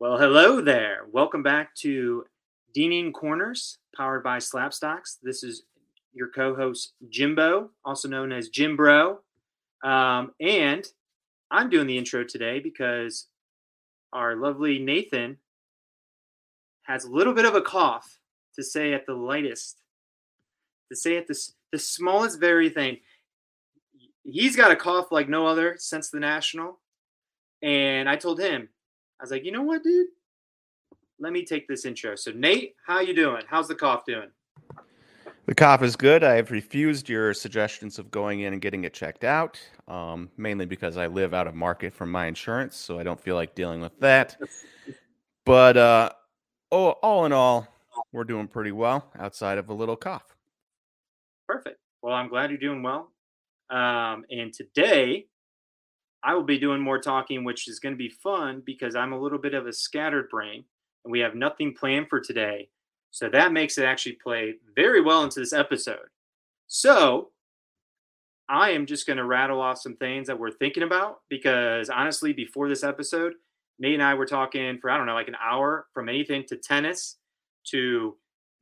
Well, hello there. Welcome back to Deaning Corners, powered by Slabstox. This is your co-host Jimbo, also known as Jim Bro, um, and I'm doing the intro today because our lovely Nathan has a little bit of a cough, to say at the lightest, to say at the the smallest very thing. He's got a cough like no other since the national, and I told him, I was like, you know what, dude? Let me take this intro. So, Nate, how you doing? How's the cough doing? The cough is good. I have refused your suggestions of going in and getting it checked out, um, mainly because I live out of market from my insurance, so I don't feel like dealing with that. But uh, oh, all in all, we're doing pretty well outside of a little cough. Perfect. Well, I'm glad you're doing well. Um, and today, I will be doing more talking, which is going to be fun because I'm a little bit of a scattered brain and we have nothing planned for today. So that makes it actually play very well into this episode. So I am just going to rattle off some things that we're thinking about because honestly, before this episode, Nate and I were talking for, I don't know, like an hour from anything to tennis to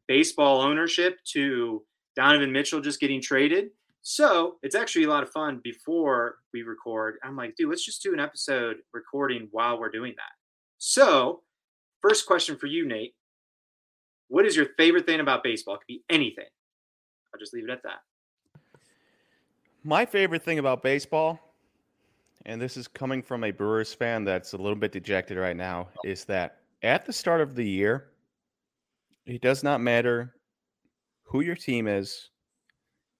baseball ownership to Donovan Mitchell just getting traded. So it's actually a lot of fun before we record. I'm like, dude, let's just do an episode recording while we're doing that. So, first question for you, Nate. What is your favorite thing about baseball? It could be anything. I'll just leave it at that. My favorite thing about baseball, and this is coming from a Brewers fan that's a little bit dejected right now, is that at the start of the year, it does not matter who your team is.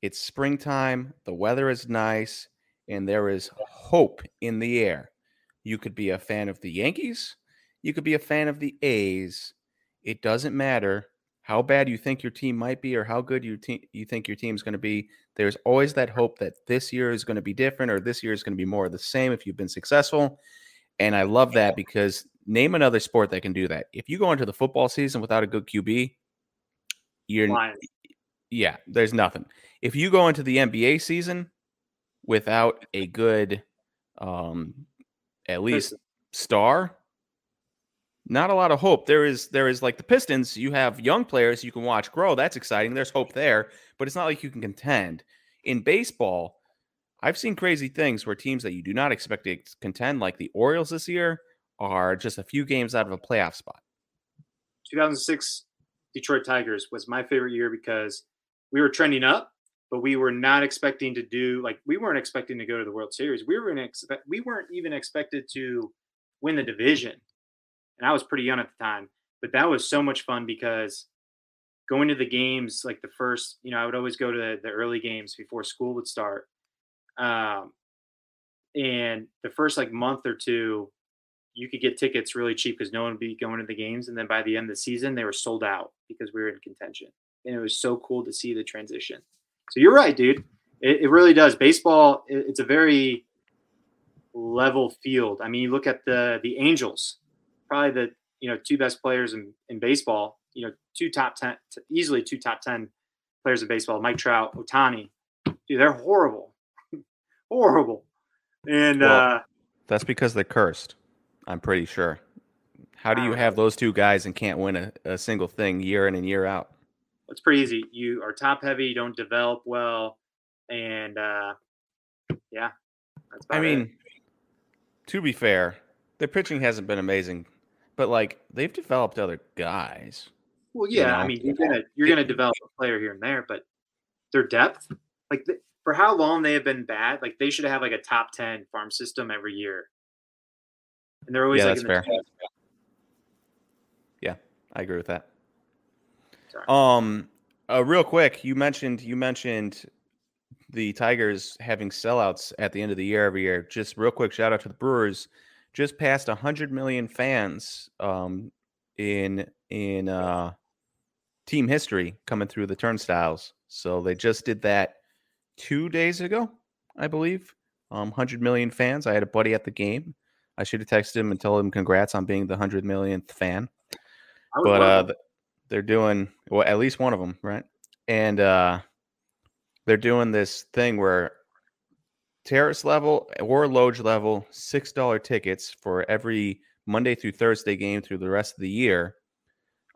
It's springtime, the weather is nice, and there is hope in the air. You could be a fan of the Yankees, you could be a fan of the A's. It doesn't matter how bad you think your team might be or how good you te- you think your team's going to be. There's always that hope that this year is going to be different or this year is going to be more of the same if you've been successful. And I love that because name another sport that can do that. If you go into the football season without a good QB, you're Lions. yeah, there's nothing. If you go into the NBA season without a good um at least star, not a lot of hope. There is there is like the Pistons, you have young players you can watch grow. That's exciting. There's hope there, but it's not like you can contend. In baseball, I've seen crazy things where teams that you do not expect to contend, like the Orioles this year, are just a few games out of a playoff spot. 2006 Detroit Tigers was my favorite year because we were trending up, but we were not expecting to do like we weren't expecting to go to the World Series. We were expect we weren't even expected to win the division and I was pretty young at the time. But that was so much fun because going to the games, like the first, you know, I would always go to the, the early games before school would start. Um, and the first like month or two, you could get tickets really cheap because no one would be going to the games. And then by the end of the season, they were sold out because we were in contention. And it was so cool to see the transition. So you're right, dude. It, it really does. Baseball, it, it's a very level field. I mean, you look at the the Angels probably the you know two best players in, in baseball. You know, two top ten, easily two top ten players in baseball. Mike Trout, Ohtani, dude, they're horrible, horrible. And well, uh, that's because they're cursed. I'm pretty sure. How do you have those two guys and can't win a, a single thing year in and year out? It's pretty easy. You are top heavy. You don't develop well, and uh, yeah. I mean, it. to be fair, their pitching hasn't been amazing but like they've developed other guys. Well, yeah, you know? I mean, you're gonna you're gonna develop a player here and there, but their depth, like the, for how long they have been bad, like they should have like a top ten farm system every year, and they're always yeah, like that's fair. Yeah, I agree with that. Um, uh, real quick, you mentioned you mentioned the Tigers having sellouts at the end of the year every year. Just real quick, shout out to the Brewers just passed 100 million fans um, in in uh, team history coming through the turnstiles. So they just did that two days ago, I believe. Um, 100 million fans. I had a buddy at the game. I should have texted him and told him congrats on being the 100 millionth fan. But uh, they're doing well, at least one of them, right? And uh, they're doing this thing where terrace level or loge level, $6 tickets for every Monday through Thursday game through the rest of the year.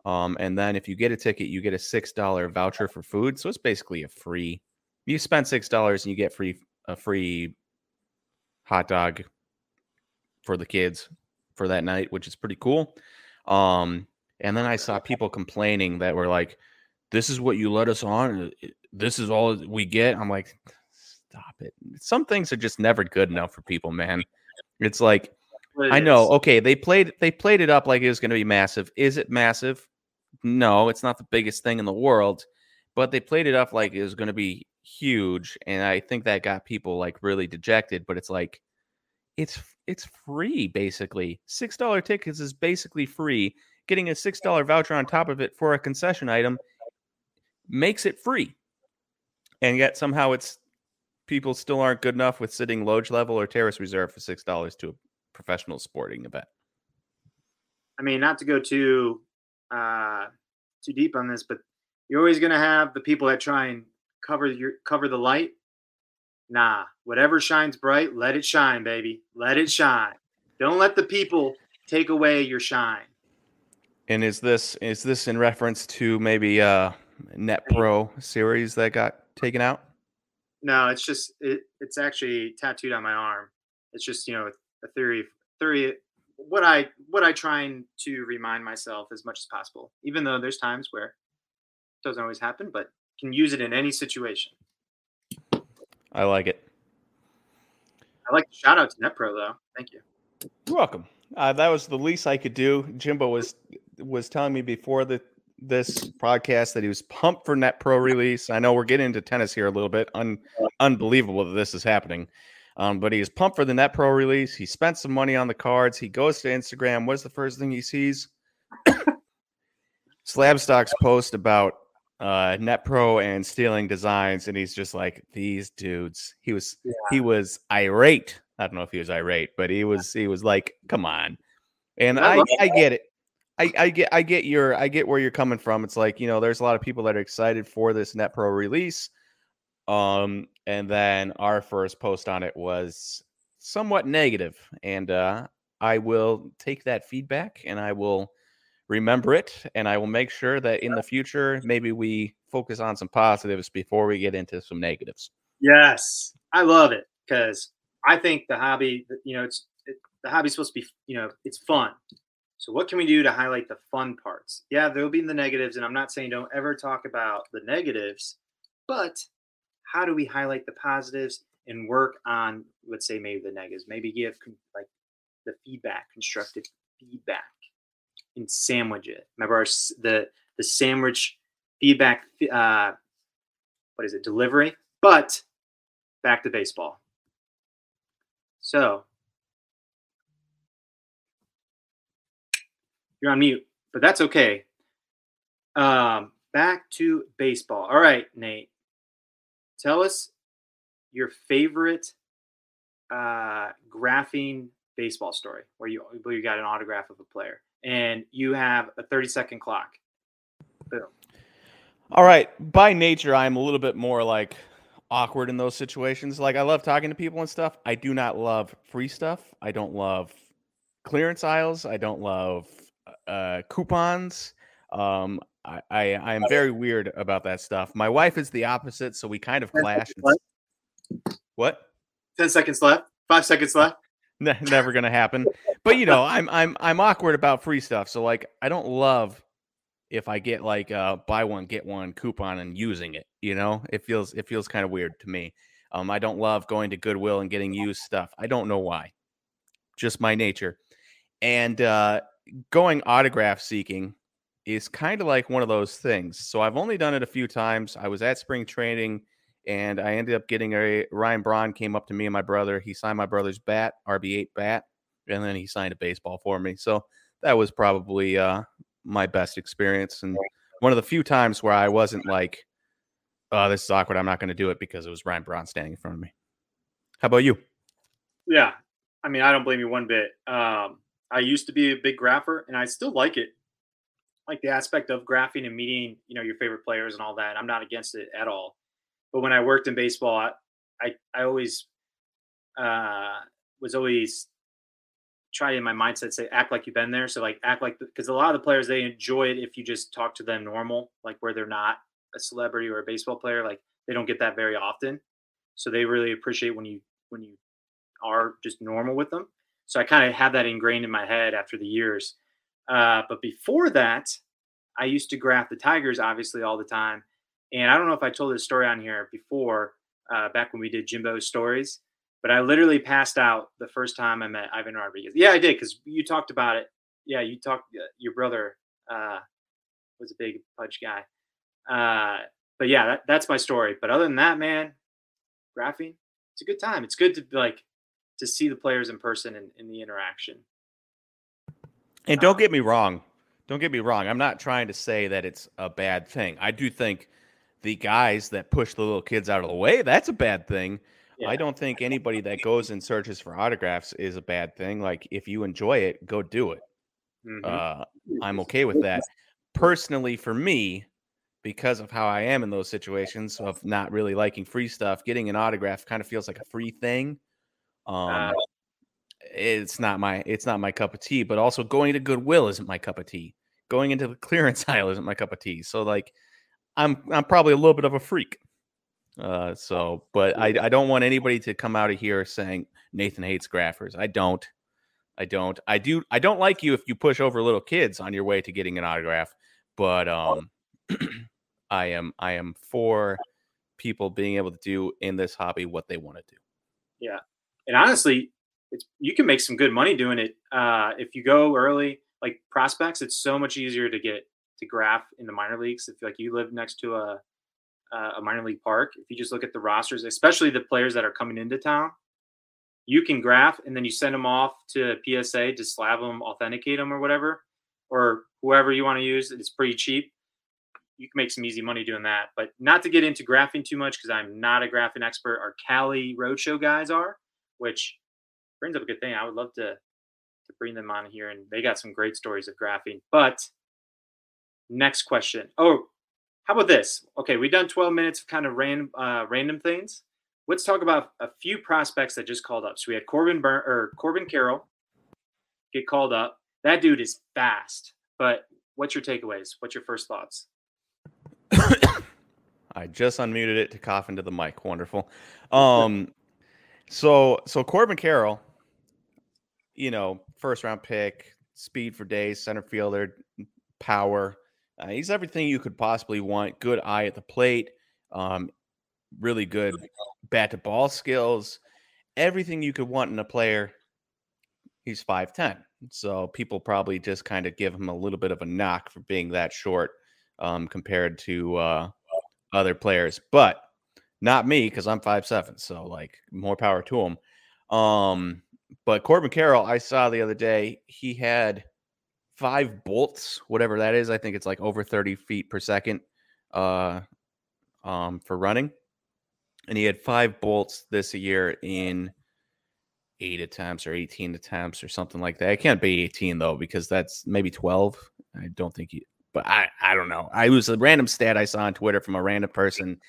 Um, and then if you get a ticket, you get a six dollar voucher for food. So it's basically a free. You spend six dollars and you get free a free hot dog for the kids for that night, which is pretty cool. Um, and then I saw people complaining that were like, "This is what you let us on. This is all we get." I'm like, "Stop it." Some things are just never good enough for people, man. It's like I know. Okay, they played they played it up like it was going to be massive. Is it massive? No, it's not the biggest thing in the world, but they played it up like it was going to be huge, and I think that got people like really dejected. But it's like it's it's free basically. Six dollar tickets is basically free. Getting a six dollar voucher on top of it for a concession item makes it free, and yet somehow it's people still aren't good enough with sitting loge level or terrace reserve for six dollars to a professional sporting event. I mean, not to go too uh, too deep on this, but you're always going to have the people that try and cover your cover the light. Nah, whatever shines bright, let it shine, baby. Let it shine. Don't let the people take away your shine. And is this is this in reference to maybe uh Net Pro series that got taken out? No, it's just it, it's actually tattooed on my arm. It's just you know a theory theory what I what I trying to remind myself as much as possible, even though there's times where it doesn't always happen, but can use it in any situation. I like it. I like the shout out to NetPro though. Thank you. You're welcome. Uh, that was the least I could do. Jimbo was was telling me before the this podcast that he was pumped for net pro release. I know we're getting into tennis here a little bit. Un, unbelievable that this is happening. Um, but he's pumped for the Net Pro release. He spent some money on the cards. He goes to Instagram. What's the first thing he sees? Slabstox's post about uh, Net Pro and stealing designs, and he's just like these dudes. He was yeah. he was irate. I don't know if he was irate, but he was he was like, come on. And I, I get it. I, I get I get your I get where you're coming from. It's like, you know, there's a lot of people that are excited for this Net Pro release. Um, and then our first post on it was somewhat negative, and uh, I will take that feedback and I will remember it, and I will make sure that in the future maybe we focus on some positives before we get into some negatives. Yes, I love it because I think the hobby, you know, it's it, the hobby's supposed to be, you know, it's fun. So what can we do to highlight the fun parts? Yeah, there'll be the negatives, and I'm not saying don't ever talk about the negatives, but how do we highlight the positives and work on let's say maybe the negatives? Maybe give like the feedback constructive feedback and sandwich it. Remember our, the the sandwich feedback uh what is it? Delivery? But back to baseball. So you're on mute but that's okay um back to baseball all right nate tell us your favorite uh, graphing baseball story where you where you got an autograph of a player and you have a 30 second clock. Boom. All right. By nature, I'm a little bit more like awkward in those situations. Like I love talking to people and stuff. I do not love free stuff. I don't love clearance aisles. I don't love uh, coupons. Um, I, I, I am very weird about that stuff. My wife is the opposite, so we kind of clash. What? Ten seconds left. Five seconds left. Never gonna happen. But you know, I'm I'm I'm awkward about free stuff. So like, I don't love if I get like uh buy one get one coupon and using it. You know, it feels it feels kind of weird to me. Um, I don't love going to Goodwill and getting used stuff. I don't know why. Just my nature. And uh, going autograph seeking is kind of like one of those things. So I've only done it a few times. I was at spring training and I ended up getting a Ryan Braun came up to me and my brother. He signed my brother's bat, RB8 bat, and then he signed a baseball for me. So that was probably uh, my best experience and one of the few times where I wasn't like, oh, this is awkward. I'm not going to do it because it was Ryan Braun standing in front of me. How about you? Yeah. I mean, I don't blame you one bit. Um, I used to be a big grapher and I still like it like the aspect of graphing and meeting, you know, your favorite players and all that. I'm not against it at all. But when I worked in baseball, I I, I always uh, was always try in my mindset say act like you've been there. So like act like because a lot of the players they enjoy it if you just talk to them normal, like where they're not a celebrity or a baseball player. Like they don't get that very often, so they really appreciate when you when you are just normal with them. So I kind of have that ingrained in my head after the years. Uh, but before that, I used to graph the Tigers obviously all the time. And I don't know if I told this story on here before, uh, back when we did Jimbo's stories, but I literally passed out the first time I met Ivan Rodriguez. Yeah, I did because you talked about it. Yeah, you talked. Uh, your brother uh, was a big Pudge guy. Uh, but yeah, that, that's my story. But other than that, man, graphing, it's a good time. It's good to be like to see the players in person and in the interaction. And don't get me wrong. Don't get me wrong. I'm not trying to say that it's a bad thing. I do think the guys that push the little kids out of the way, that's a bad thing. Yeah. I don't think anybody that goes and searches for autographs is a bad thing. Like if you enjoy it, go do it. Mm-hmm. Uh, I'm okay with that. Personally, for me, because of how I am in those situations of not really liking free stuff, getting an autograph kind of feels like a free thing. Um, uh, it's not my it's not my cup of tea. But also going to Goodwill isn't my cup of tea. Going into the clearance aisle isn't my cup of tea. So like, I'm I'm probably a little bit of a freak. Uh, so, but I I don't want anybody to come out of here saying Nathan hates graphers. I don't. I don't. I do. I don't like you if you push over little kids on your way to getting an autograph. But um, I am I am for people being able to do in this hobby what they want to do. Yeah, and honestly, you can make some good money doing it uh, if you go early. Like prospects, it's so much easier to get to graph in the minor leagues. If like you live next to a a minor league park, if you just look at the rosters, especially the players that are coming into town, you can graph and then you send them off to PSA to slab them, authenticate them, or whatever, or whoever you want to use. It's pretty cheap. You can make some easy money doing that. But not to get into graphing too much because I'm not a graphing expert. Our Cali Roadshow guys are, which brings up a good thing. I would love to to bring them on here, and they got some great stories of graphing. But next question. Oh, how about this? Okay, we've done 12 minutes of kind of random uh, random things. Let's talk about a few prospects that just called up. So we had Corbin Burn or Corbin Carroll get called up. That dude is fast. But what's your takeaways? What's your first thoughts? I just unmuted it to cough into the mic. Wonderful. Um, so so Corbin Carroll you know, first round pick, speed for days, center fielder, power. Uh, he's everything you could possibly want. Good eye at the plate, um, really good bat to ball skills, everything you could want in a player. He's 5'10. So people probably just kind of give him a little bit of a knock for being that short um, compared to uh, other players. But not me because I'm five seven. So, like, more power to him. Um, but Corbin Carroll, I saw the other day, he had five bolts, whatever that is. I think it's like over 30 feet per second uh, um, for running. And he had five bolts this year in eight attempts or 18 attempts or something like that. It can't be 18 though, because that's maybe 12. I don't think he, but I, I don't know. I was a random stat I saw on Twitter from a random person.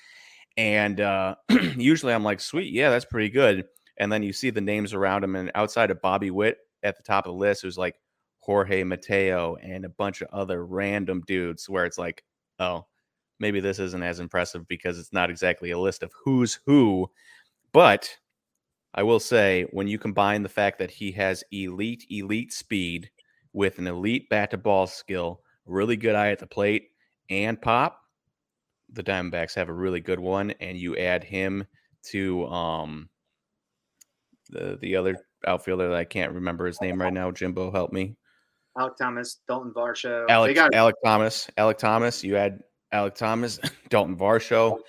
And uh, usually I'm like, sweet, yeah, that's pretty good and then you see the names around him, and outside of Bobby Witt at the top of the list, who's like Jorge Mateo and a bunch of other random dudes, where it's like, oh, maybe this isn't as impressive because it's not exactly a list of who's who. But I will say, when you combine the fact that he has elite, elite speed with an elite bat to ball skill, really good eye at the plate, and pop, the Diamondbacks have a really good one. And you add him to um, the the other outfielder that I can't remember his name right now. Jimbo, help me. Alek Thomas, Dalton Varsho. Alek, got- Alek Thomas, Alek Thomas. You add Alek Thomas, Dalton Varsho.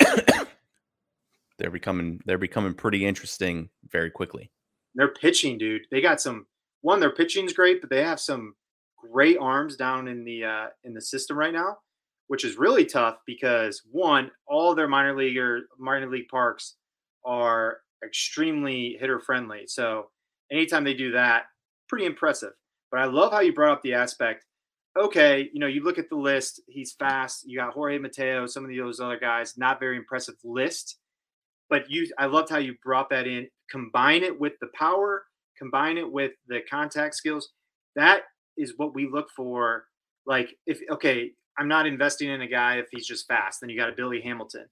they're becoming they're becoming pretty interesting very quickly. They're pitching, dude. They got some. One, their pitching's great, but they have some great arms down in the uh, in the system right now, which is really tough because one, all their minor leaguer minor league parks are extremely hitter friendly. So anytime they do that, pretty impressive. But I love how you brought up the aspect. Okay, you know, you look at the list, he's fast. You got Jorge Mateo, some of those other guys, not very impressive list. But you I loved how you brought that in. Combine it with the power, combine it with the contact skills, that is what we look for. Like if okay, I'm not investing in a guy if he's just fast, then you got a Billy Hamilton.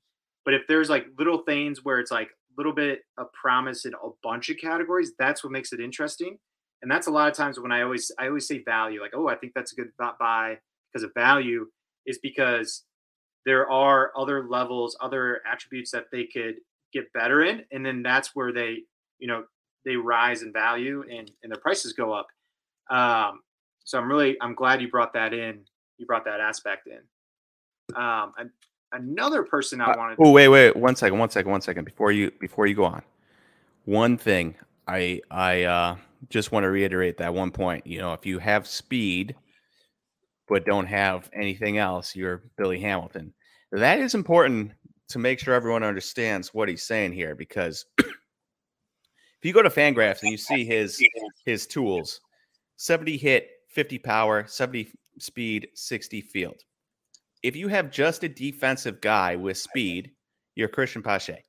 But if there's like little things where it's like a little bit of promise in a bunch of categories, that's what makes it interesting. And that's a lot of times when I always I always say value, like, oh, I think that's a good buy because of value, is because there are other levels, other attributes that they could get better in, and then that's where they, you know, they rise in value and and their prices go up. Um, so I'm really I'm glad you brought that in. You brought that aspect in. Um, and another person I uh, wanted. Uh, oh wait, wait, one second, one second, one second before you before you go on. One thing I I uh, just want to reiterate that one point. You know, if you have speed but don't have anything else, you're Billy Hamilton. That is important to make sure everyone understands what he's saying here because if you go to Fangraphs and you see his his tools, 70 hit, 50 power, 70 speed, 60 field. If you have just a defensive guy with speed, you're Christian Pache.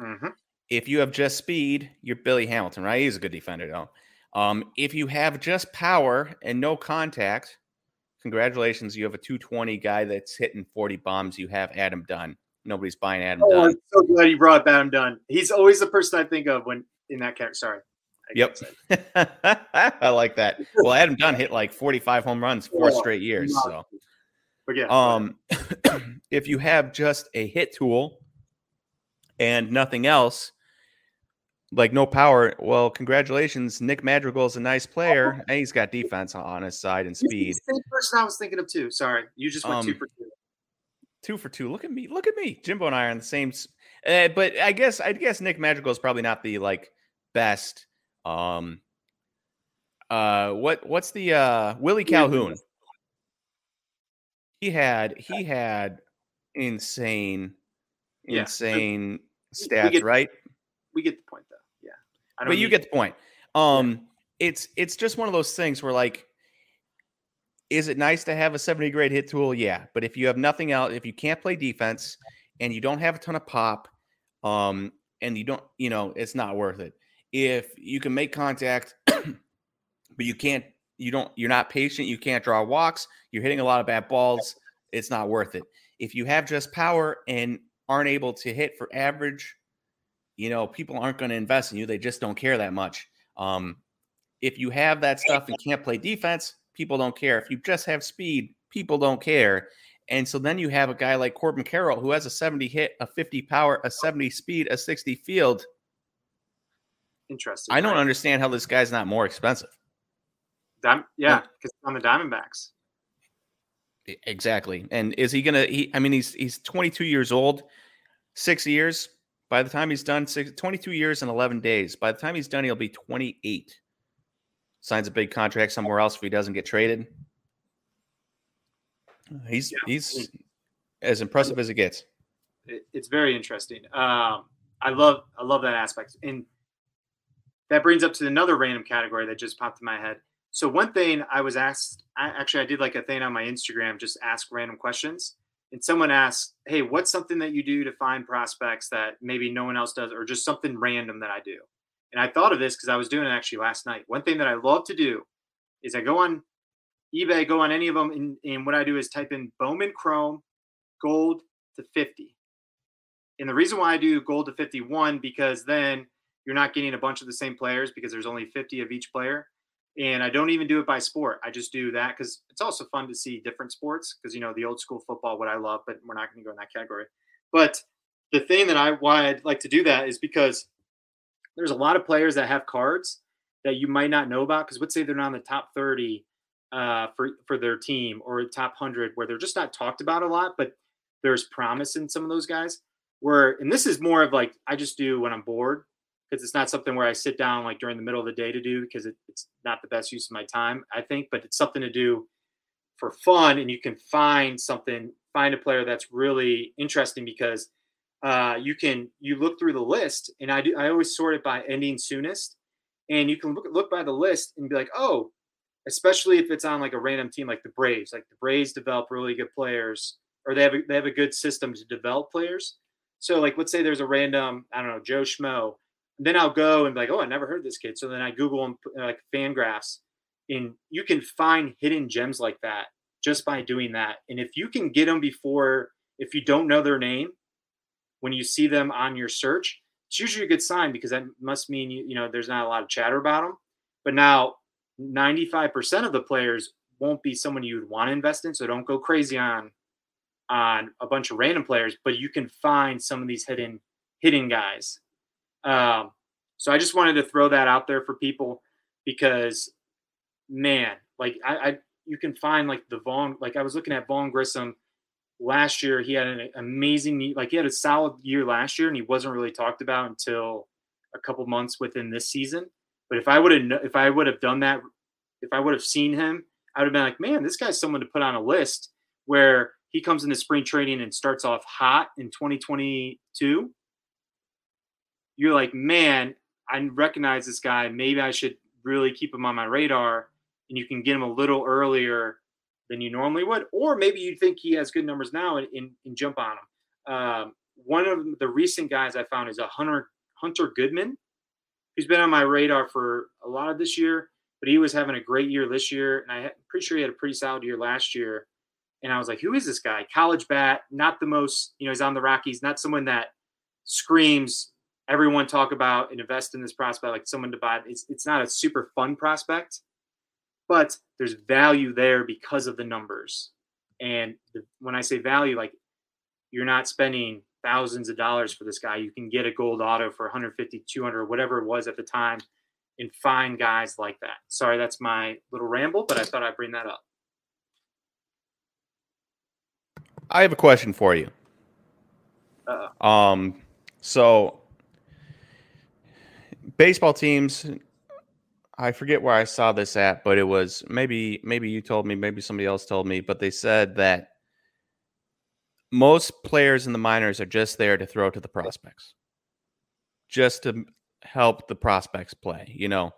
Mm-hmm. If you have just speed, you're Billy Hamilton, right? He's a good defender, though. Um, if you have just power and no contact, congratulations, you have a 220 guy that's hitting 40 bombs. You have Adam Dunn. Nobody's buying Adam oh, Dunn. I'm so glad you brought Adam Dunn. He's always the person I think of when in that character. Sorry. I yep. I like that. Well, Adam Dunn hit like 45 home runs four oh, straight years. So, but yeah. Um, if you have just a hit tool and nothing else, like no power. Well, congratulations, Nick Madrigal is a nice player, and he's got defense on his side and speed. same person I was thinking of too. Sorry, you just went um, two for two. Two for two. Look at me. Look at me. Jimbo and I are on the same. Uh, but I guess I guess Nick Madrigal is probably not the like best. Um. Uh. What What's the uh Willie Calhoun? He had he had insane, yeah. insane stats, get, right? We get the point though. Yeah, but you get the point. Um, yeah. it's it's just one of those things where like, is it nice to have a 70 grade hit tool? Yeah, but if you have nothing else, if you can't play defense and you don't have a ton of pop, um, and you don't, you know, it's not worth it. If you can make contact, but you can't, you don't, you're not patient, you can't draw walks, you're hitting a lot of bad balls, it's not worth it. If you have just power and aren't able to hit for average you know, people aren't going to invest in you. They just don't care that much. Um, if you have that stuff and can't play defense, people don't care. If you just have speed, people don't care. And so then you have a guy like Corbin Carroll who has a 70 hit, a 50 power, a 70 speed, a 60 field. Interesting. I don't right? understand how this guy's not more expensive. Dim- yeah, because on the Diamondbacks. Exactly. And is he gonna? He, I mean, he's he's 22 years old, six years. By the time he's done, six, 22 years and 11 days. By the time he's done, he'll be 28. Signs a big contract somewhere else if he doesn't get traded. He's yeah. he's as impressive as it gets. It's very interesting. Um, I love I love that aspect, and that brings up to another random category that just popped in my head. So one thing I was asked, I, actually I did like a thing on my Instagram, just ask random questions and someone asked, "Hey, what's something that you do to find prospects that maybe no one else does, or just something random that I do?" And I thought of this because I was doing it actually last night. One thing that I love to do is I go on eBay, go on any of them, and, and what I do is type in Bowman Chrome gold to 50. And the reason why I do gold to 51 because then you're not getting a bunch of the same players because there's only 50 of each player and I don't even do it by sport. I just do that because it's also fun to see different sports because you know the old school football, what I love, but we're not going to go in that category. But the thing that I why I'd like to do that is because there's a lot of players that have cards that you might not know about because let's say they're not in the top 30 uh, for for their team or top 100 where they're just not talked about a lot, but there's promise in some of those guys. Where and this is more of like I just do when I'm bored because it's not something where I sit down like during the middle of the day to do because it, it's not the best use of my time, I think, but it's something to do for fun. And you can find something, find a player that's really interesting because uh, you can, you look through the list and I do, I always sort it by ending soonest. And you can look, look by the list and be like, oh, especially if it's on like a random team like the Braves, like the Braves develop really good players or they have a, they have a good system to develop players. So like, let's say there's a random, I don't know, Joe Schmo then I'll go and be like, oh, I never heard this kid. So then I Google them uh, like Fangraphs, and you can find hidden gems like that just by doing that. And if you can get them before, if you don't know their name, when you see them on your search, it's usually a good sign because that must mean you, you know there's not a lot of chatter about them. But now, 95% of the players won't be someone you would want to invest in, so don't go crazy on on a bunch of random players. But you can find some of these hidden hidden guys. Um, so I just wanted to throw that out there for people because, man, like I, I you can find like the Vaughn, like I was looking at Vaughn Grissom last year. He had an amazing, like he had a solid year last year, and he wasn't really talked about until a couple months within this season. But if I would have, if I would have done that, if I would have seen him, I would have been like, man, this guy's someone to put on a list where he comes into spring training and starts off hot in 2022. You're like, man, I recognize this guy. Maybe I should really keep him on my radar and you can get him a little earlier than you normally would, or maybe you think he has good numbers now and, and, and jump on him. Um, one of the recent guys I found is a Hunter Hunter Goodman, who's been on my radar for a lot of this year, but he was having a great year this year, and I'm pretty sure he had a pretty solid year last year. And I was like, who is this guy? College bat, not the most, you know, he's on the Rockies, not someone that screams everyone talk about and invest in this prospect like someone to buy. It's it's not a super fun prospect but there's value there because of the numbers. And the, when I say value, like you're not spending thousands of dollars for this guy. You can get a gold auto for 150, 200, whatever it was at the time, and find guys like that. Sorry, that's my little ramble, but I thought I'd bring that up. I have a question for you. Uh-oh. Um, so baseball teams I forget where I saw this at, but it was maybe maybe you told me, maybe somebody else told me, but they said that most players in the minors are just there to throw to the prospects. Just to help the prospects play, you know.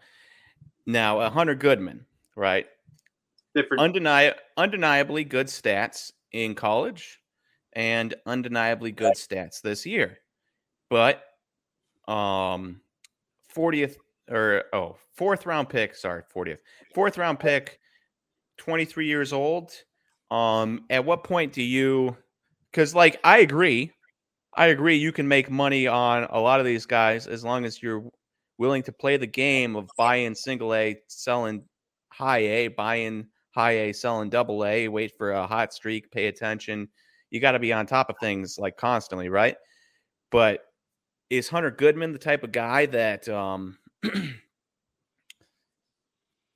Now, a Hunter Goodman, right? Different. Undeni- undeniably good stats in college and undeniably good stats this year. But um 40th or oh, fourth round pick. Sorry, 40th. Fourth round pick, 23 years old. Um, at what point do you because like I agree, I agree you can make money on a lot of these guys as long as you're willing to play the game of buying single A, selling high A, buying high A, selling double A, wait for a hot streak, pay attention. You got to be on top of things like constantly, right? But is Hunter Goodman the type of guy that um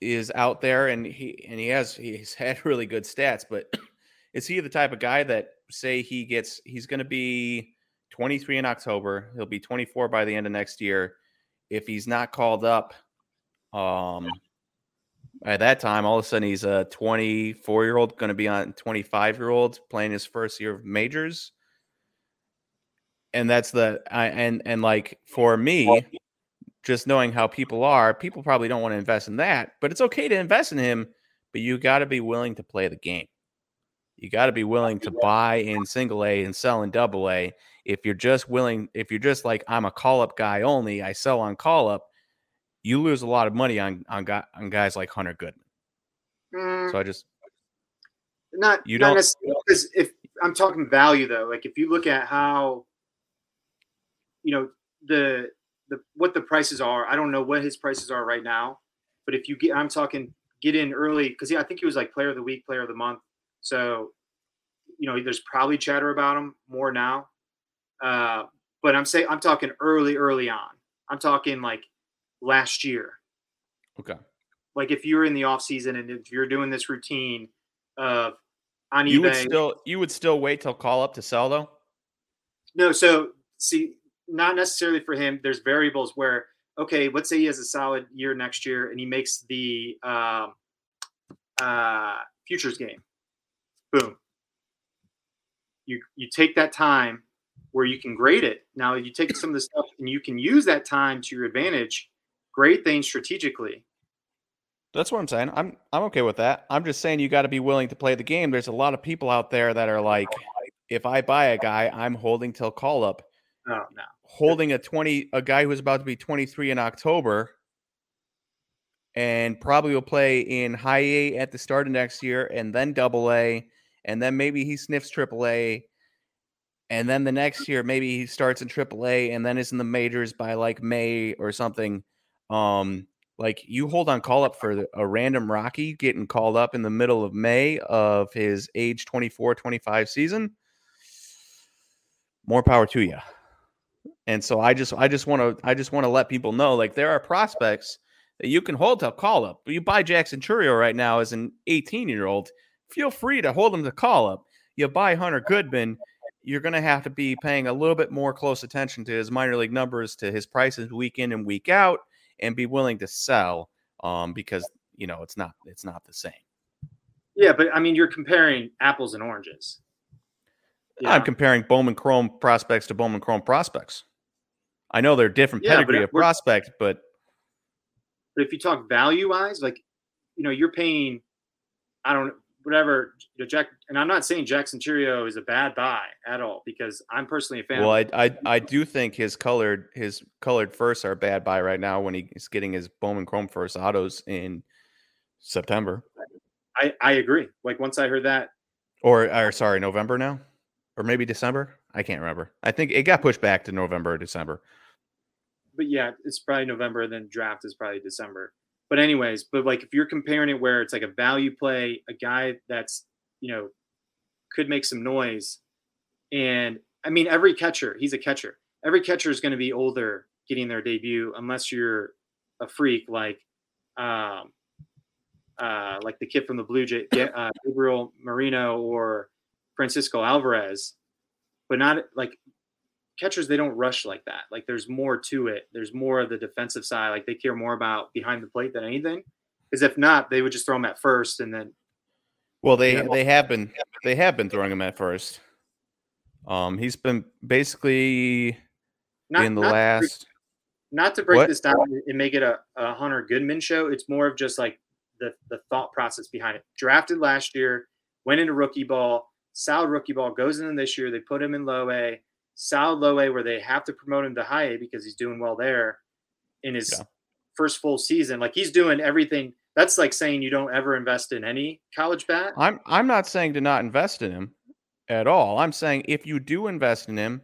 is out there and he and he has he's had really good stats, but is he the type of guy that say he gets he's going to be 23 in October, he'll be 24 by the end of next year. If he's not called up um at that time all of a sudden he's a 24 year old going to be on 25 year old playing his first year of majors and that's the I, and and like for me just knowing how people are, people probably don't want to invest in that, but it's okay to invest in him, but you got to be willing to play the game. You got to be willing to buy in single A and sell in double A. If you're just willing, if you're just like I'm a call up guy only, I sell on call up, you lose a lot of money on on, on guys like Hunter Goodman. Mm, so I just not you not don't because if I'm talking value though, like if you look at how you know the the what the prices are. I don't know what his prices are right now, but if you get, I'm talking get in early because yeah, I think he was like player of the week, player of the month. So, you know, there's probably chatter about him more now. Uh, but I'm saying I'm talking early, early on. I'm talking like last year. Okay. Like if you're in the off season and if you're doing this routine of on you eBay, would still you would still wait till call up to sell though. No, so see, not necessarily for him. There's variables where, okay, let's say he has a solid year next year and he makes the uh, uh, futures game. Boom. You you take that time where you can grade it. Now you take some of the stuff and you can use that time to your advantage. Grade things strategically. That's what I'm saying. I'm I'm okay with that. I'm just saying you got to be willing to play the game. There's a lot of people out there that are like, if I buy a guy, I'm holding till call up. No, no holding a 20 a guy who's about to be 23 in October and probably will play in high A at the start of next year and then double A and then maybe he sniffs triple A and then the next year maybe he starts in triple A and then is in the majors by like May or something. Um like you hold on call up for a random Rocky getting called up in the middle of May of his age 24 25 season more power to you and so I just I just want to I just want to let people know like there are prospects that you can hold to call up. You buy Jackson Chourio right now as an 18 year old, feel free to hold him to call up. You buy Hunter Goodman, you're going to have to be paying a little bit more close attention to his minor league numbers, to his prices week in and week out, and be willing to sell um, because you know it's not it's not the same. Yeah, but I mean you're comparing apples and oranges. Yeah. I'm comparing Bowman Chrome prospects to Bowman Chrome prospects. I know they're different yeah, pedigree of prospect, but but if you talk value wise, like you know, you're paying, I don't whatever you know, Jack. And I'm not saying Jackson Chourio is a bad buy at all because I'm personally a fan. Well, I, I I do think his colored his colored firsts are a bad buy right now when he's getting his Bowman Chrome first autos in September. I I agree. Like once I heard that, or or sorry, November now, or maybe December. I can't remember. I think it got pushed back to November or December but yeah, it's probably November. and Then draft is probably December. But anyways, but like if you're comparing it where it's like a value play, a guy that's you know could make some noise, and I mean every catcher, he's a catcher. Every catcher is going to be older getting their debut unless you're a freak like um uh like the kid from the Blue Jay, uh, Gabriel Moreno or Francisco Alvarez, but not like catchers they don't rush like that. Like there's more to it. There's more of the defensive side. Like they care more about behind the plate than anything. Because if not, they would just throw him at first and then. Well, they you know, they have been they have been throwing him at first. Um, he's been basically not, in the not last. To break, not to break what? this down and make it a, a Hunter Goodman show. It's more of just like the the thought process behind it. Drafted last year, went into rookie ball, solid rookie ball, goes in this year. They put him in low A solid low A where they have to promote him to high A because he's doing well there in his yeah. first full season. Like he's doing everything. That's like saying you don't ever invest in any college bat. I'm I'm not saying to not invest in him at all. I'm saying if you do invest in him,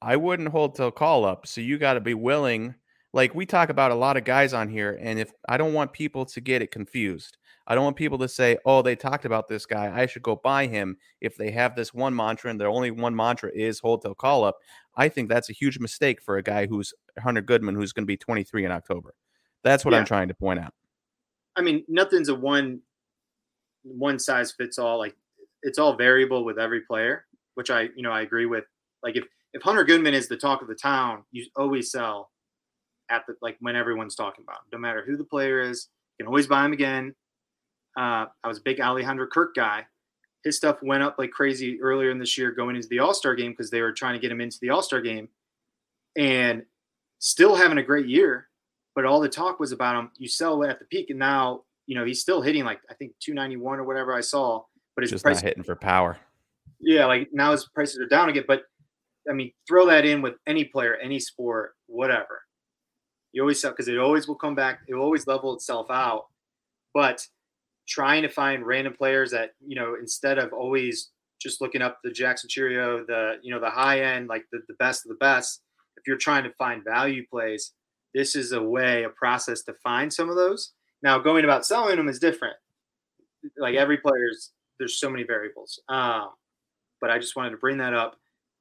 I wouldn't hold till call up. So you got to be willing. Like we talk about a lot of guys on here, and if I don't want people to get it confused, I don't want people to say, "Oh, they talked about this guy. I should go buy him." If they have this one mantra and their only one mantra is hold till call up, I think that's a huge mistake for a guy who's Hunter Goodman, who's going to be 23 in October. That's what yeah. I'm trying to point out. I mean, nothing's a one one size fits all. Like it's all variable with every player, which I you know I agree with. Like if if Hunter Goodman is the talk of the town, you always sell at the like when everyone's talking about him. No matter who the player is, you can always buy him again uh, I was a big Alejandro Kirk guy. His stuff went up like crazy earlier in this year going into the All Star game because they were trying to get him into the All Star game, and still having a great year. But all the talk was about him. You sell at the peak, and now you know he's still hitting like I think 291 or whatever I saw. But his just price, not hitting for power. Yeah, like now his prices are down again. But I mean, throw that in with any player, any sport, whatever. You always sell because it always will come back. It will always level itself out. But trying to find random players that you know instead of always just looking up the Jackson Chourio, the you know the high end, like the, the best of the best. If you're trying to find value plays, this is a way, a process to find some of those. Now, going about selling them is different. Like every player's, there's so many variables. Um, but I just wanted to bring that up.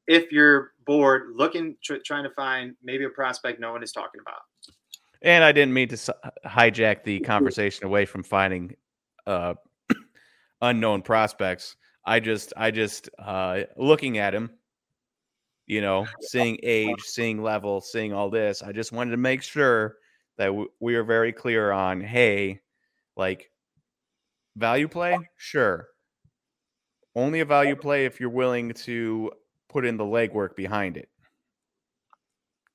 If you're bored, looking, tr- trying to find maybe a prospect no one is talking about. And I didn't mean to hijack the conversation away from finding uh, unknown prospects. I just, I just uh, looking at him, you know, seeing age, seeing level, seeing all this. I just wanted to make sure that w- we are very clear on, hey, like value play, sure. Only a value play if you're willing to put in the legwork behind it.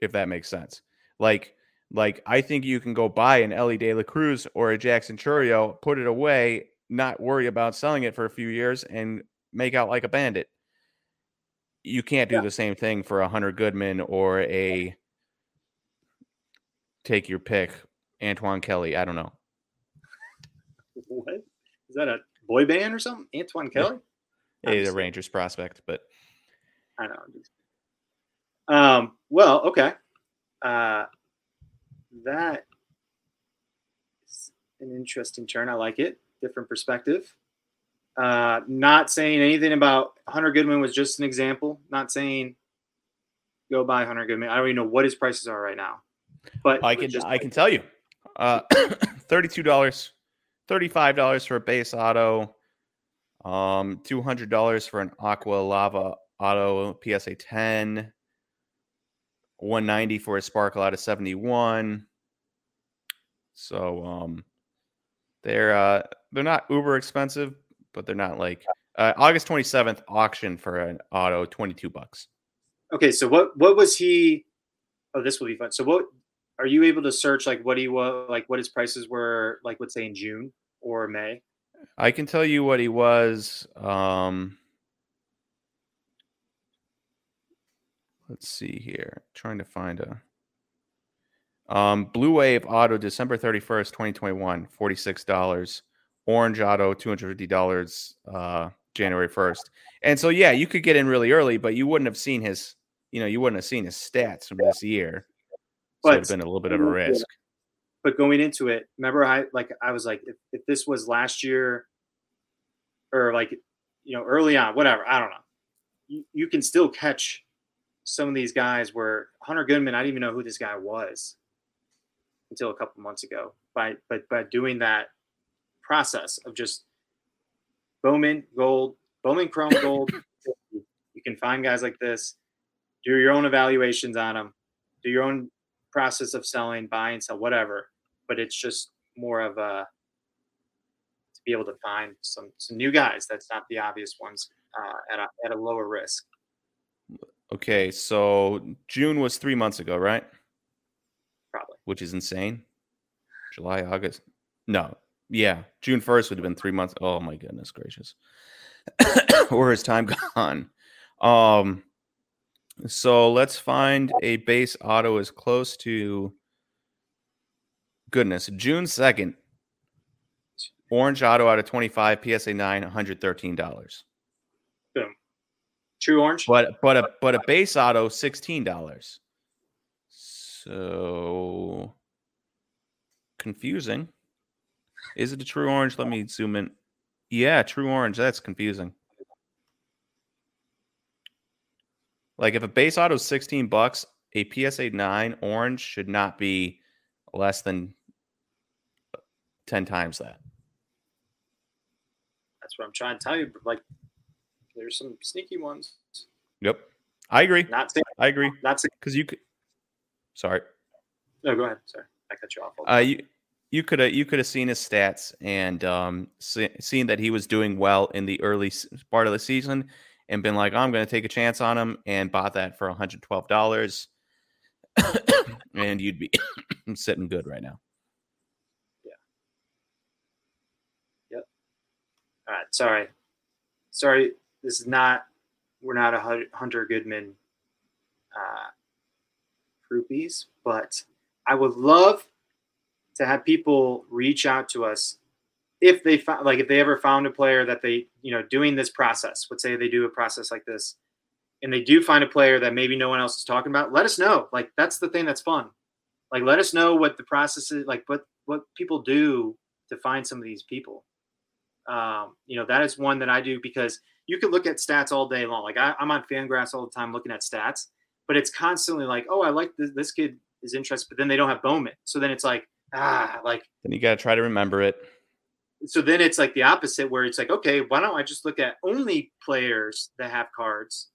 If that makes sense. Like like I think you can go buy an Elly De La Cruz or a Jackson Chourio, put it away, not worry about selling it for a few years, and make out like a bandit. you can't do Yeah. the same thing for a Hunter Goodman or a take your pick, Antoine Kelly. I don't know. What is that? A boy band or something? Antoine Kelly? A Rangers prospect, but I know. Um. Well, okay. Uh, that is an interesting turn. I like it. Different perspective. Uh, not saying anything about Hunter Goodman was just an example. Not saying go buy Hunter Goodman. I don't even know what his prices are right now. But I can just I can tell you, uh, thirty two dollars, thirty five dollars for a base auto, um, two hundred dollars for an Aqua Lava Auto PSA ten, one ninety for a Sparkle out of seventy one. So um, they're uh, they're not uber expensive, but they're not like uh, August twenty seventh auction for an auto twenty two bucks. Okay, so what what was he? Oh, this will be fun. So what are you able to search like what he was like what his prices were like let's say in June or May? I can tell you what he was. Um, let's see here. Trying to find a um, Blue Wave Auto December 31st, 2021, $46. Orange Auto, $250 uh, January 1st. And so, yeah, you could get in really early, but you wouldn't have seen his, you know, you wouldn't have seen his stats from this year. So it would But- have been a little bit of a risk. But going into it, remember I like I was like if, if this was last year or like you know early on, whatever, I don't know. You, you can still catch some of these guys were Hunter Goodman, I didn't even know who this guy was until a couple months ago. By but by doing that process of just Bowman Gold, Bowman Chrome Gold, you can find guys like this, do your own evaluations on them, do your own process of selling, buy and sell, whatever. But it's just more of a to be able to find some some new guys. That's not the obvious ones uh, at a at a lower risk. Okay, so June was three months ago, right? Probably. which is insane. July, August. No. Yeah. June 1st would have been three months. Oh my goodness gracious. Where is time gone? Um so let's find a base auto as close to goodness. June 2nd. Orange auto out of 25, PSA 9, $113. True orange. But but a but a base auto sixteen dollars. So confusing. Is it a true orange? Let me zoom in. Yeah, true orange. That's confusing. Like if a base auto is sixteen bucks, a PSA nine orange should not be less than uh, ten times that. That's what I'm trying to tell you. But like, there's some sneaky ones. Yep, I agree. Not saying, I agree not because you could. Sorry. No, go ahead. Sorry, I cut you off. Uh, you you could have you could have seen his stats and um se- seen that he was doing well in the early s- part of the season and been like, I'm going to take a chance on him and bought that for 112 dollars, and you'd be sitting good right now. Yeah. Yep. All right. Sorry. Sorry. This is not, we're not a Hunter Goodman uh, groupies, but I would love to have people reach out to us if they found, like, if they ever found a player that they, you know, doing this process, let's say they do a process like this and they do find a player that maybe no one else is talking about, let us know. Like, that's the thing that's fun. Like, let us know what the process is, like, what, what people do to find some of these people um, you know that is one that i do because you could look at stats all day long. Like I, i'm on fangraphs all the time looking at stats but it's constantly like oh i like this, this kid is interested but then they don't have bowman. So then it's like ah like Then you got to try to remember it. so then it's like the opposite where it's like okay why don't i just look at only players that have cards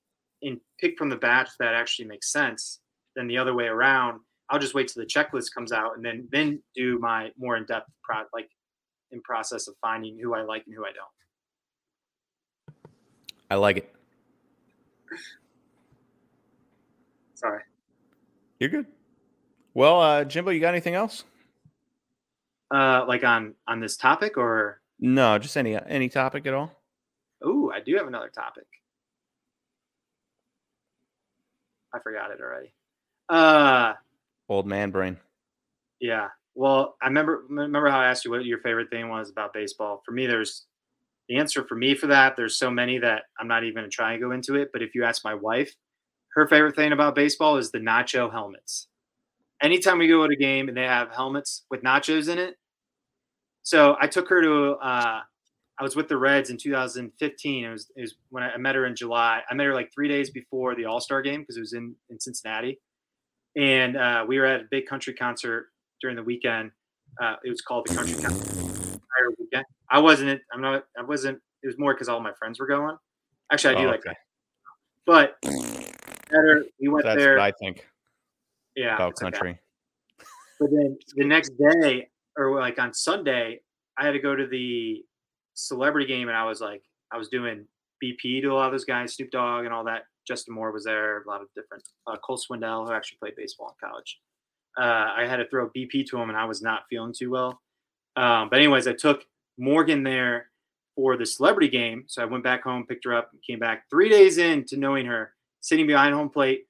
and pick from the batch that actually makes sense? Than the other way around i'll just wait till the checklist comes out and then then do my more in-depth pro like in process of finding who i like and who i don't I like it. sorry You're good. Well, uh, Jimbo, you got anything else? uh like on on this topic or No, just any any topic at all. oh i do have another topic I forgot it already. Uh, old man brain. Yeah. Well, I remember remember how I asked you what your favorite thing was about baseball. For me, there's the answer for me for that. There's so many that I'm not even gonna try and go into it. But if you ask my wife, her favorite thing about baseball is the nacho helmets. Anytime we go to a game and they have helmets with nachos in it. So I took her to uh, I was with the Reds in 2015. It was, it was when I met her in July. I met her like three days before the All Star game because it was in in Cincinnati, and uh, we were at a big country concert during the weekend. Uh, it was called the Country Concert. I wasn't. I'm not. I wasn't. It was more because all my friends were going. Actually, I do oh, like okay. that. But better, we went That's there. I think. Yeah, about country. But then the next day, or like on Sunday, I had to go to the celebrity game, and I was like, I was doing BP to a lot of those guys, Snoop Dogg, and all that. Justin Moore was there, a lot of different. Uh, Cole Swindell, who actually played baseball in college. Uh, I had to throw BP to him, and I was not feeling too well. Um, but anyways, I took Morgan there for the celebrity game, so I went back home, picked her up, came back three days into knowing her, sitting behind home plate.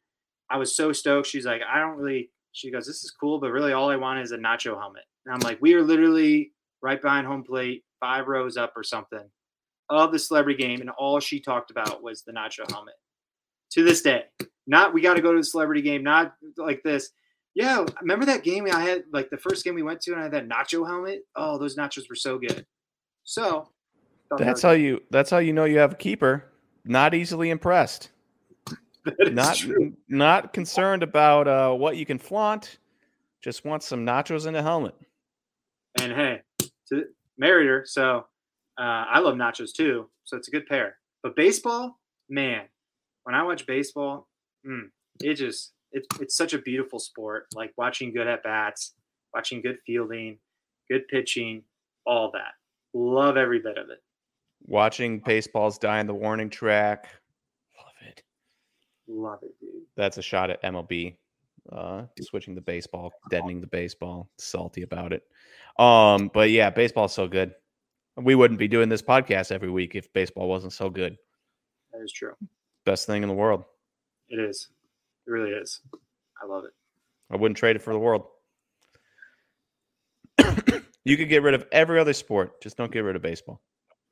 I was so stoked. She's like, I don't really. She goes, "This is cool, but really all I want is a nacho helmet." And I'm like, "We are literally right behind home plate, five rows up or something, of the celebrity game, and all she talked about was the nacho helmet." To this day, not we got to go to the celebrity game, not like this. Yeah, remember that game I had like the first game we went to and I had that nacho helmet? Oh, those nachos were so good. So that's how you that's how you know you have a keeper. Not easily impressed. not true. not concerned about uh, what you can flaunt. Just want some nachos in a helmet. And hey, to, married her, so uh, I love nachos too. So it's a good pair. But baseball, man, when I watch baseball, mm, it just it's it's such a beautiful sport. Like watching good at bats, watching good fielding, good pitching, all that. Love every bit of it. Watching baseballs die in the warning track. Love it. Love it, dude. That's a shot at MLB. Uh, switching the baseball, deadening the baseball, salty about it. Um, but yeah, baseball's so good. We wouldn't be doing this podcast every week if baseball wasn't so good. That is true. Best thing in the world. It is. It really is. I love it. I wouldn't trade it for the world. you could get rid of every other sport, just don't get rid of baseball.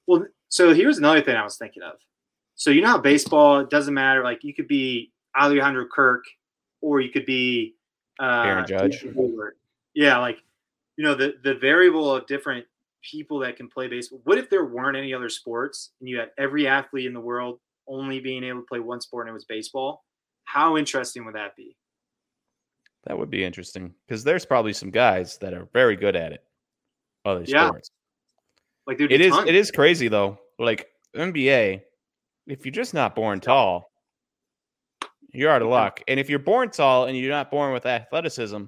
Well, so here's another thing I was thinking of. So you know how baseball it doesn't matter. Like you could be Alejandro Kirk, or you could be uh, Aaron Judge. Yeah, like you know the the variable of different people that can play baseball. What if there weren't any other sports and you had every athlete in the world only being able to play one sport and it was baseball? How interesting would that be? That would be interesting because there's probably some guys that are very good at it. Other yeah. sports. Like it is. It is crazy though. Like NBA, if you're just not born tall, you're out of luck. And if you're born tall and you're not born with athleticism,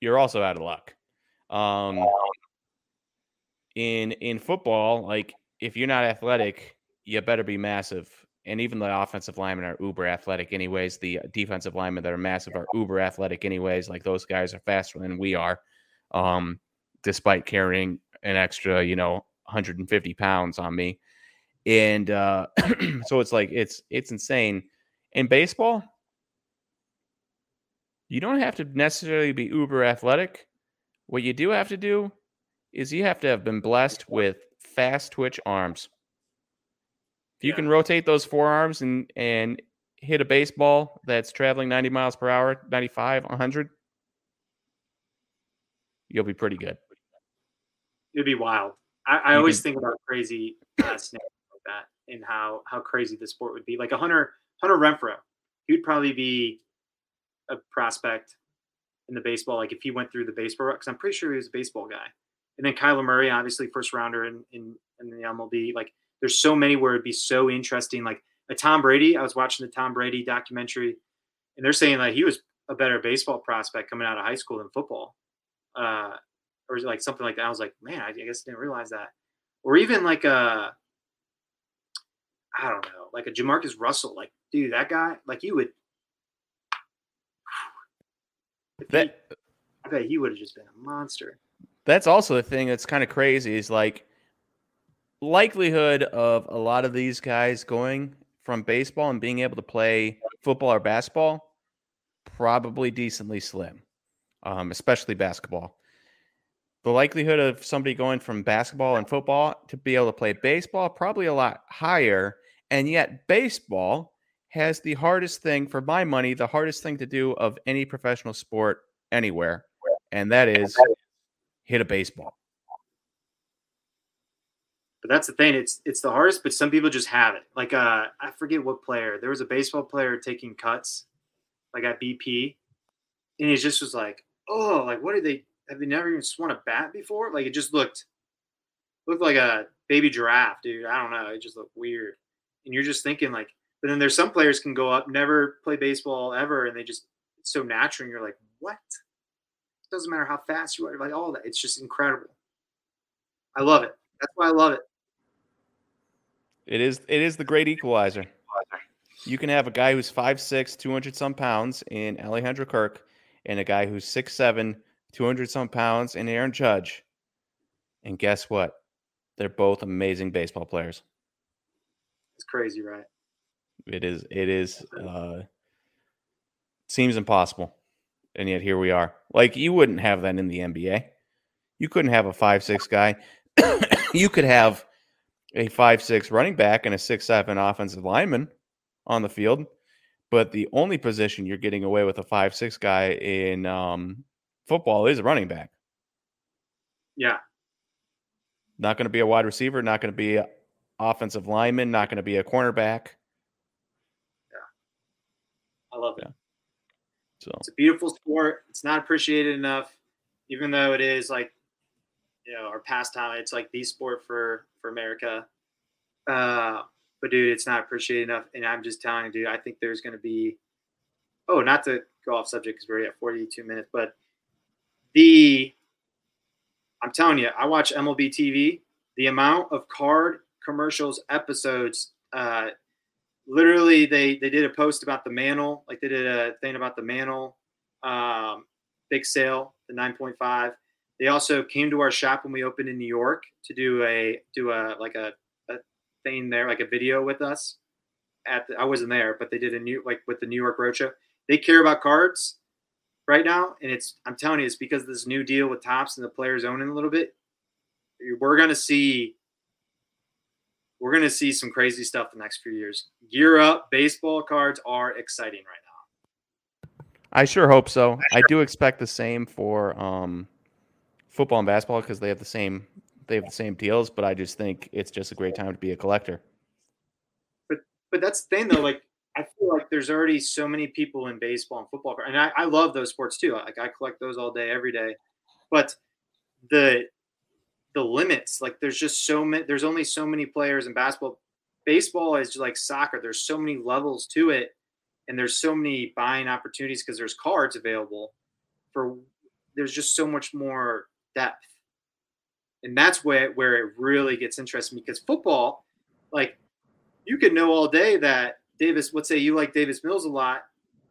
you're also out of luck. Um, in in football, like if you're not athletic, you better be massive and even the offensive linemen are uber athletic anyways. The defensive linemen that are massive are uber athletic anyways. Like those guys are faster than we are, um, despite carrying an extra, you know, 150 pounds on me. And uh, so it's like it's it's insane. In baseball, you don't have to necessarily be uber athletic. What you do have to do is you have to have been blessed with fast twitch arms. If you yeah. can rotate those forearms and and hit a baseball that's traveling 90 miles per hour, 95, 100, you'll be pretty good. It'd be wild. I, I always can, think about crazy uh, like that and how how crazy the sport would be. Like a Hunter Hunter Renfrow, he would probably be a prospect in the baseball. Like if he went through the baseball, because I'm pretty sure he was a baseball guy. And then Kyler Murray, obviously first rounder in in, in the MLB. Like there's so many where it'd be so interesting. Like a Tom Brady, I was watching the Tom Brady documentary, and they're saying like he was a better baseball prospect coming out of high school than football, uh, or like something like that. I was like, man, I guess I didn't realize that. Or even like a, I don't know, like a JaMarcus Russell. Like, dude, that guy, like you would. That, he, I bet he would have just been a monster. That's also the thing that's kind of crazy is like likelihood of a lot of these guys going from baseball and being able to play football or basketball, probably decently slim, um, especially basketball. The likelihood of somebody going from basketball and football to be able to play baseball, probably a lot higher. And yet, baseball has the hardest thing, for my money, the hardest thing to do of any professional sport anywhere. And that is hit a baseball. But that's the thing. It's it's the hardest, but some people just have it. Like uh I forget what player. There was a baseball player taking cuts, like at BP, and he just was like, "Oh, like what did they? Have they never even swung a bat before? Like it just looked looked like a baby giraffe, dude. I don't know. It just looked weird. And you're just thinking like, but then there's some players can go up, never play baseball ever, and they just it's so natural. And you're like, what? It doesn't matter how fast you are, like all that. It's just incredible. I love it. That's why I love it. It is it is the great equalizer. You can have a guy who's 5'6, 200 some pounds in Alejandro Kirk, and a guy who's 6'7, 200 some pounds in Aaron Judge. And guess what? They're both amazing baseball players. It's crazy, right? It is it is uh seems impossible. And yet here we are. Like you wouldn't have that in the NBA. You couldn't have a five six guy. you could have a five six running back and a six seven offensive lineman on the field. But the only position you're getting away with a five six guy in um, football is a running back. Yeah. Not going to be a wide receiver. Not going to be an offensive lineman. Not going to be a cornerback. Yeah. I love it. Yeah. So it's a beautiful sport. It's not appreciated enough, even though it is like you know our pastime. It's like the sport for for America. Uh, but dude, it's not appreciated enough. And I'm just telling you, dude, I think there's going to be. Oh, not to go off subject because we're at 42 minutes, but the. I'm telling you, I watch MLB TV. The amount of card commercials episodes. Uh, literally, they they did a post about the Mantle, like they did a thing about the Mantle, um, big sale, the 9.5 they also came to our shop when we opened in New York to do a do a like a, a thing there, like a video with us. At the, I wasn't there, but they did a new like with the New York Roadshow. They care about cards right now, and it's I'm telling you, it's because this new deal with Topps and the players owning a little bit. We're gonna see we're going to see some crazy stuff the next few years. Gear up. Baseball cards are exciting right now. I sure hope so. I do expect the same for um, football and basketball because they have the same they have the same deals, but I just think it's just a great time to be a collector. But but that's the thing though, like I feel like there's already so many people in baseball and football, and I, I love those sports too. Like I collect those all day, every day. But the the limits, like there's just so many. There's only so many players in basketball. Baseball is like soccer. There's so many levels to it, and there's so many buying opportunities because there's cards available. For there's just so much more depth. And that's where, where it really gets interesting because football, like you could know all day that Davis, let's say you like Davis Mills a lot.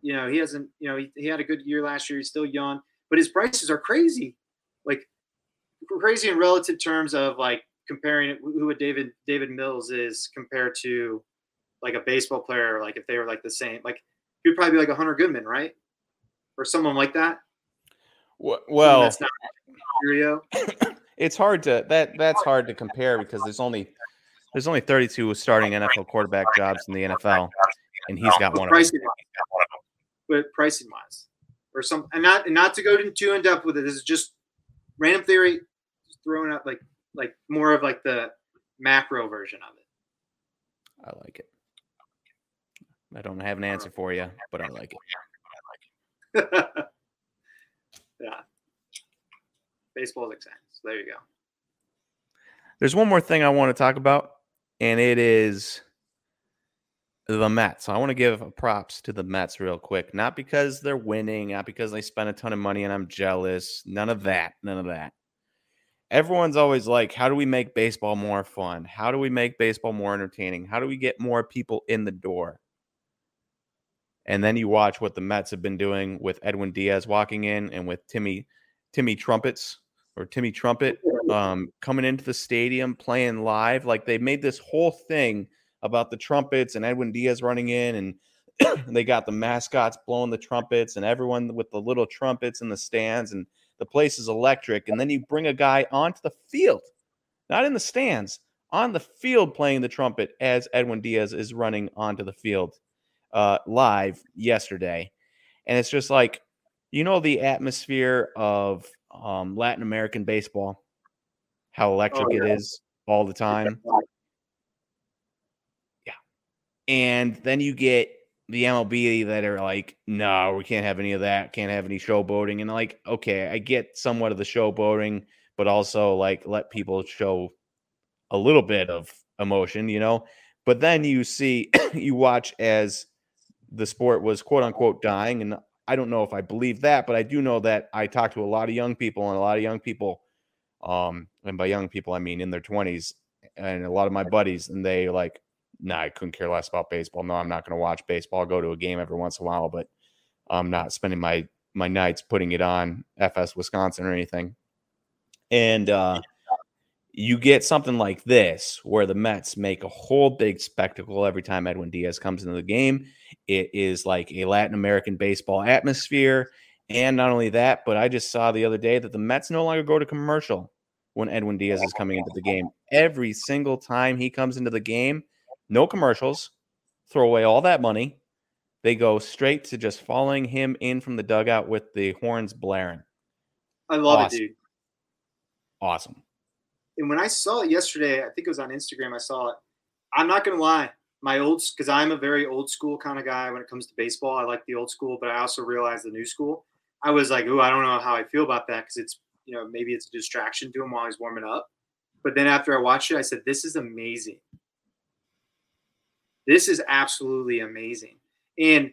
You know, he hasn't, you know, he, he had a good year last year. He's still young, but his prices are crazy. Like crazy in relative terms of like comparing who a David David Mills is compared to like a baseball player, like if they were like the same, like he'd probably be like a Hunter Goodman, right? Or someone like that. Well, that's not it's hard to that that's hard to compare because there's only there's only 32 starting NFL quarterback jobs in the NFL, and he's got one. Pricing, but pricing wise, or some, and not and not to go too in depth with it. This is just random theory, just throwing out like like more of like the macro version of it. I like it. I don't have an answer for you, but I like it. yeah baseball is exciting. So there you go. There's one more thing I want to talk about, and it is the Mets. So I want to give props to the Mets real quick. Not because they're winning, not because they spent a ton of money and I'm jealous. None of that. None of that. Everyone's always like, how do we make baseball more fun? How do we make baseball more entertaining? How do we get more people in the door? And then you watch what the Mets have been doing with Edwin Diaz walking in and with Timmy Timmy Trumpets or Timmy Trumpet um, coming into the stadium playing live. Like they made this whole thing about the trumpets and Edwin Diaz running in and they got the mascots blowing the trumpets and everyone with the little trumpets in the stands and the place is electric. And then you bring a guy onto the field, not in the stands, on the field playing the trumpet as Edwin Diaz is running onto the field uh, live yesterday. And it's just like, you know, the atmosphere of um, Latin American baseball, how electric oh, yeah. it is all the time. Yeah. And then you get the MLB that are like, no, we can't have any of that, can't have any showboating. And like, okay, I get somewhat of the showboating, but also like let people show a little bit of emotion, you know. But then you see, you watch as the sport was quote unquote dying. And I don't know if I believe that, but I do know that I talked to a lot of young people and a lot of young people, um, and by young people, I mean in their 20s, and a lot of my buddies, and they like, nah, I couldn't care less about baseball. No, I'm not going to watch baseball. I'll go to a game every once in a while, but I'm not spending my my nights putting it on FS Wisconsin or anything. And uh, you get something like this where the Mets make a whole big spectacle every time Edwin Diaz comes into the game. It is like a Latin American baseball atmosphere. And not only that, but I just saw the other day that the Mets no longer go to commercial when Edwin Diaz is coming into the game. Every single time he comes into the game, no commercials, throw away all that money. They go straight to just following him in from the dugout with the horns blaring. I love awesome. it, dude. Awesome. And when I saw it yesterday, I think it was on Instagram, I saw it. I'm not gonna lie, my old because I'm a very old school kind of guy when it comes to baseball. I like the old school, but I also realize the new school. I was like, oh, I don't know how I feel about that because it's you know maybe it's a distraction to him while he's warming up. But then after I watched it, I said, this is amazing. This is absolutely amazing. And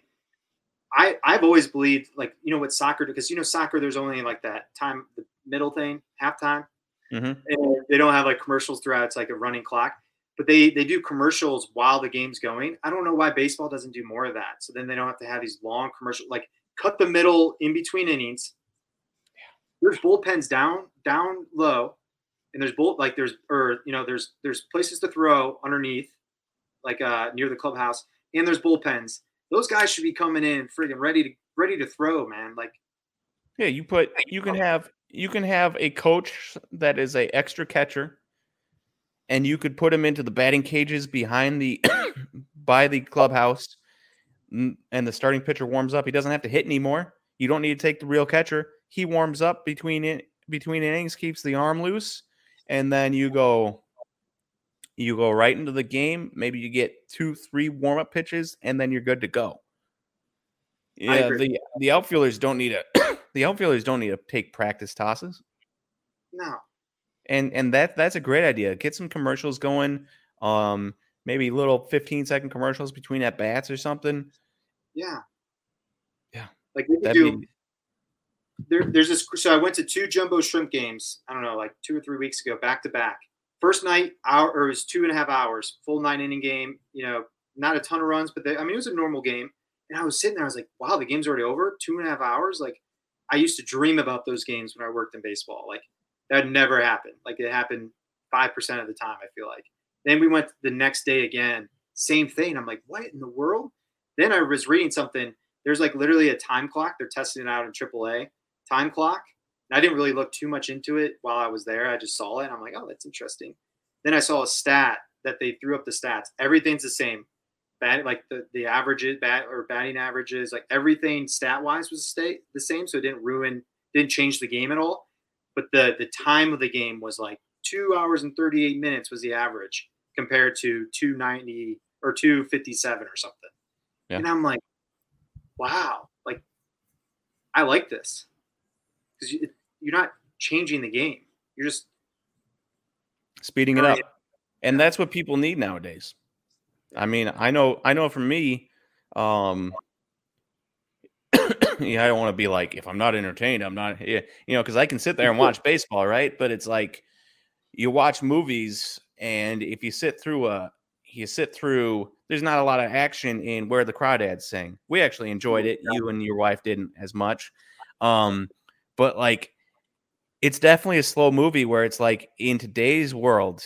I I've always believed like you know what soccer because you know soccer there's only like that time the middle thing halftime mm-hmm. and they don't have like commercials throughout. It's like a running clock. But they they do commercials while the game's going. I don't know why baseball doesn't do more of that. So then they don't have to have these long commercial like cut the middle in between innings. There's bullpens down down low. And there's bull like there's or you know there's there's places to throw underneath like uh, near the clubhouse, and there's bullpens. Those guys should be coming in freaking ready to ready to throw, man. Like, yeah, you put you can have you can have a coach that is a extra catcher, and you could put him into the batting cages behind the by the clubhouse, and the starting pitcher warms up. He doesn't have to hit anymore. You don't need to take the real catcher. He warms up between it between innings, keeps the arm loose, and then you go you go right into the game. Maybe you get two, three warm up pitches, and then you're good to go. Yeah, the the outfielders don't need a the outfielders don't need to take practice tosses. No. And and that that's a great idea. Get some commercials going. Um, maybe little 15 second commercials between at bats or something. Yeah. Yeah. Like we do. Be... There, there's this. So I went to two jumbo shrimp games. I don't know, like two or three weeks ago, back to back First night, hour or it was two and a half hours, full nine inning game. You know, not a ton of runs, but they, I mean, it was a normal game. And I was sitting there, I was like, wow, the game's already over. Two and a half hours. Like, I used to dream about those games when I worked in baseball. Like, that never happened. Like, it happened five percent of the time. I feel like. Then we went the next day again, same thing. I'm like, what in the world? Then I was reading something. There's like literally a time clock. They're testing it out in AAA time clock I didn't really look too much into it while I was there. I just saw it. I'm like, oh, that's interesting. Then I saw a stat that they threw up the stats. Everything's the same. Bat, like the, the averages, bat or batting averages, like everything stat wise was stay the same. So it didn't ruin, didn't change the game at all. But the the time of the game was like two hours and 38 minutes was the average compared to 290 or 257 or something. Yeah. And I'm like, wow, like I like this because you're not changing the game. You're just speeding it up. And that's what people need nowadays. I mean, I know I know for me, um yeah, I don't want to be like if I'm not entertained, I'm not yeah, you know, because I can sit there and watch baseball, right? But it's like you watch movies and if you sit through a you sit through there's not a lot of action in where the crawdads sing. We actually enjoyed it. You and your wife didn't as much. Um, but like it's definitely a slow movie where it's like in today's world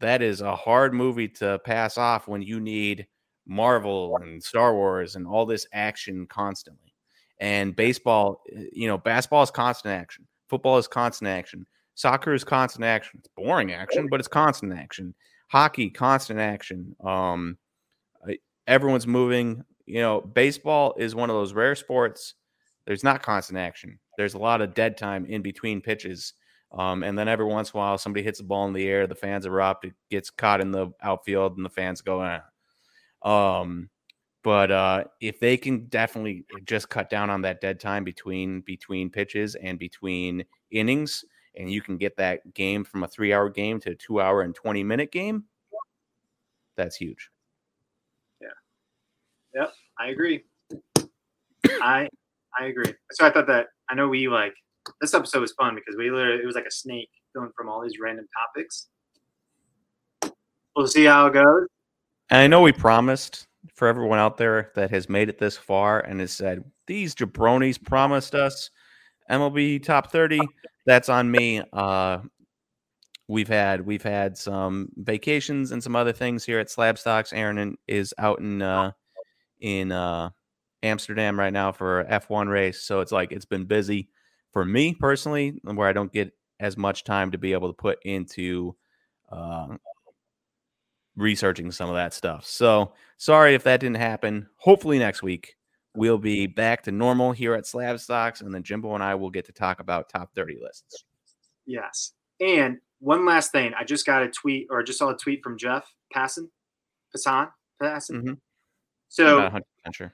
that is a hard movie to pass off when you need Marvel and Star Wars and all this action constantly. And baseball, eh, you know, basketball is constant action. Football is constant action. Soccer is constant action. It's boring action, but it's constant action. Hockey, constant action. Um, everyone's moving. You know, baseball is one of those rare sports. There's not constant action. There's a lot of dead time in between pitches. Um, and then every once in a while, somebody hits the ball in the air, the fans erupt, it gets caught in the outfield, and the fans go, eh. Um, but uh, if they can definitely just cut down on that dead time between between pitches and between innings, and you can get that game from a three hour game to a two hour and 20 minute game, that's huge. Yeah. Yep. I agree. I I agree. So I thought that I know we like this episode was fun because we literally it was like a snake going from all these random topics. We'll see how it goes. And I know we promised for everyone out there that has made it this far and has said these jabronis promised us MLB top 30. That's on me. Uh, we've had we've had some vacations and some other things here at Slabstox. Aaron is out in uh, in uh, Amsterdam right now for F1 race, so it's like it's been busy for me personally, where I don't get as much time to be able to put into uh, researching some of that stuff. So sorry if that didn't happen. Hopefully next week we'll be back to normal here at Slabstox, and then Jimbo and I will get to talk about top 30 lists. Yes. And one last thing, I just got a tweet or just saw a tweet from Jeff Passan, Passan, Passan. Mm-hmm. So, sure.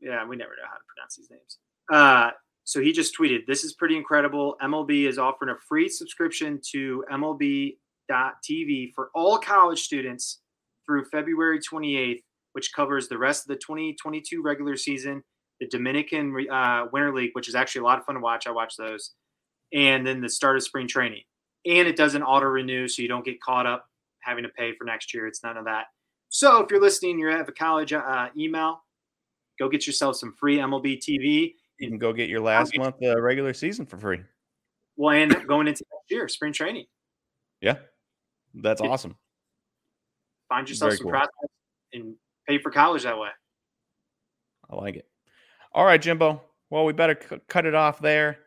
Yeah, we never know how to pronounce these names. Uh, so he just tweeted, "This is pretty incredible. MLB is offering a free subscription to MLB.TV for all college students through February 28th, which covers the rest of the 2022 regular season, the Dominican uh, Winter League, which is actually a lot of fun to watch. I watch those, and then the start of spring training. And it doesn't auto renew, so you don't get caught up having to pay for next year. It's none of that. So if you're listening, you have a college uh, email, go get yourself some free MLB TV you can go get your last month uh, regular season for free. Well, and going into next year, spring training. Yeah, that's awesome. Find yourself Very some cool. prospects and pay for college that way. I like it. All right, Jimbo. Well, we better c- cut it off there.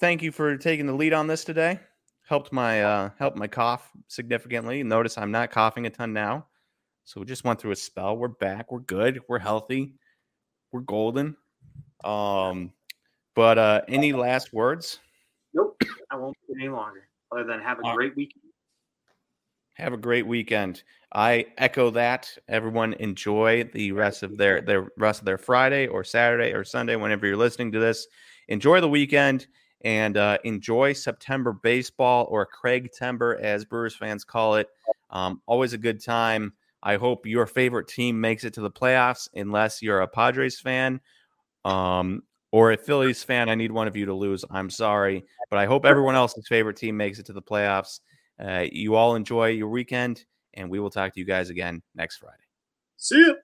Thank you for taking the lead on this today. Helped my uh, helped my cough significantly. Notice I'm not coughing a ton now. So we just went through a spell. We're back. We're good. We're healthy. We're golden. Um, but uh, any last words? Nope, I won't any longer. Other than have a All great weekend. Have a great weekend. I echo that. Everyone enjoy the rest of their their rest of their Friday or Saturday or Sunday, whenever you're listening to this. Enjoy the weekend and uh, enjoy September baseball or Craigtember, as Brewers fans call it. Um, always a good time. I hope your favorite team makes it to the playoffs, unless you're a Padres fan um, or a Phillies fan, I need one of you to lose. I'm sorry, but I hope everyone else's favorite team makes it to the playoffs. Uh, you all enjoy your weekend, and we will talk to you guys again next Friday. See you.